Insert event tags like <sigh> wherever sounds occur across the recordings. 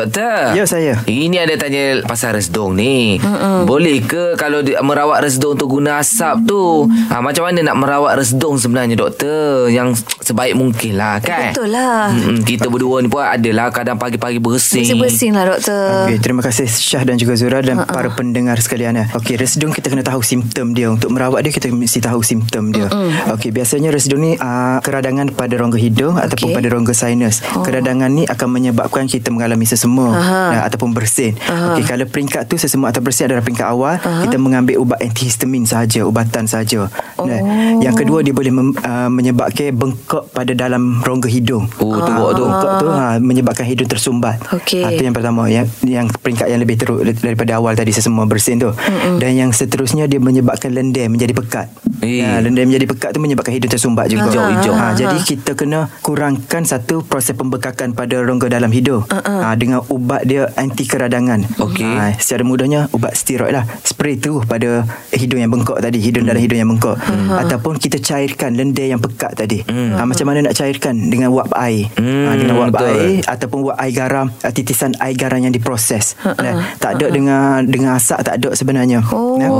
Doktor. Ya, saya. Ini ada tanya pasal resdung ni. Mm-mm. Boleh ke kalau di, merawat resdung tu guna asap tu? Ha, macam mana nak merawat resdung sebenarnya doktor? Yang sebaik mungkin lah kan? Betul lah. Mm-mm. Kita berdua ni pun adalah kadang pagi-pagi bersih. Bersih-bersih lah doktor. Okey, terima kasih Syah dan juga Zura dan uh-uh. para pendengar sekalian. ya. Okey, resdung kita kena tahu simptom dia. Untuk merawat dia kita mesti tahu simptom dia. Okey, biasanya resdung ni uh, keradangan pada rongga hidung okay. ataupun pada rongga sinus. Oh. Keradangan ni akan menyebabkan kita mengalami sesama uh, ataupun bersin. Okey, kalau peringkat tu sesama atau bersin adalah peringkat awal, uh-huh. kita mengambil ubat antihistamin sahaja, ubatan sahaja. Oh. Nah, yang kedua dia boleh mem, uh, menyebabkan bengkak pada dalam rongga hidung. Oh, tu uh, tu. Bengkak tu ha, menyebabkan hidung tersumbat. Okey. Ha, tu yang pertama yang yang peringkat yang lebih teruk daripada awal tadi sesama bersin tu. Mm-mm. Dan yang seterusnya dia menyebabkan lendir menjadi pekat. Eh. Ha, lendir menjadi pekat tu menyebabkan hidung tersumbat juga. Hijau-hijau. Ha, jadi kita kena kurangkan satu proses pembekakan pada rongga dalam hidung. Ha, dengan ubat dia anti keradangan. Okey. Ha, secara mudahnya ubat steroid lah. Spray tu pada hidung yang bengkak tadi, hidung dalam hidung yang bengkak. Uh-huh. Ataupun kita cairkan lendir yang pekat tadi. Uh-huh. Ha, macam mana nak cairkan dengan wap air. Hmm, Ha, dengan wap betul. air ataupun wap air garam, uh, titisan air garam yang diproses. Ha, Nah, tak ada dengan dengan asap tak ada sebenarnya. Oh. Nah.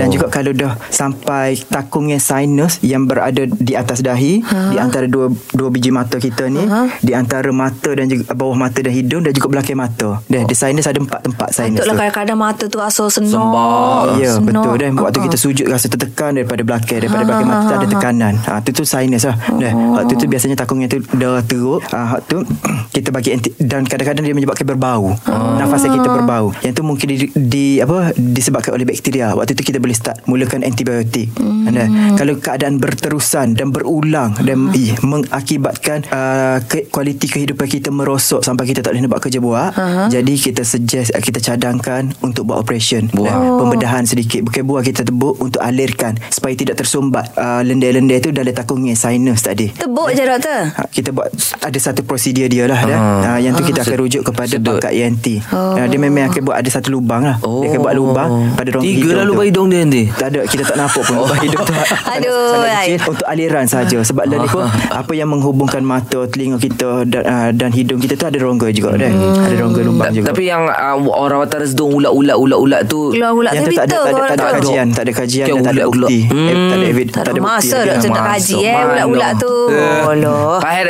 Dan juga kalau dah sampai takungnya sinus yang berada di atas dahi, di antara dua dua biji mata kita ni, di antara mata dan juga bawah mata dan hidung dan juga belakang mata. Dan di sinus ada empat tempat sinus Patutlah tu. kadang-kadang mata tu asal senang. Ya Senang. betul dan waktu Ah, kita sujud rasa tertekan daripada belakang daripada belakang mata tu ada tekanan. Ha tu tu sinus lah. Dan waktu tu biasanya takungnya tu dah teruk. Ha tu kita bagi anti, dan kadang-kadang dia menyebabkan berbau. Nafas kita berbau. Yang tu mungkin di, di apa disebabkan oleh bakteria. Waktu tu kita boleh start mulakan antibiotik. Dan kalau keadaan berterusan dan berulang dan ih, mengakibatkan uh, ke, kualiti kehidupan kita merosot sampai kita tak boleh nak buat kerja buat. Jadi kita suggest uh, kita cadangkan untuk buat operation. Buah. Dan pembedahan sedikit bukan buah kita tebuk untuk alirkan supaya tidak tersumbat uh, lendir-lendir tu dalam takungnya sinus tadi. Tebuk je doktor. Ha, kita buat ada satu prosedur dia lah dah. Ah. Ha, yang tu kita akan rujuk kepada sedut. pakar ENT. Ha, dia memang akan buat ada satu lubang lah. Dia akan buat lubang pada rongga Tiga hidung lah tu. lubang hidung dia nanti. Tak ada kita tak nampak pun <laughs> lubang hidung tu. <laughs> Aduh, sangat kecil untuk aliran saja sebab ni pun <laughs> apa yang menghubungkan mata, telinga kita dan, uh, dan hidung kita tu ada rongga juga dah. Ada rongga lubang juga. Tapi yang uh, orang rawatan resdung ulat-ulat ulat-ulat tu Keluar ulat yang tu tak ada, tak ada, tak ada kajian, tak ada kajian dan tak ada ulat-ulat. bukti. Eh, Hmm. tak ada evid, Tak ada bukti masa nak kaji eh ulat-ulat tu. Allah. Fahir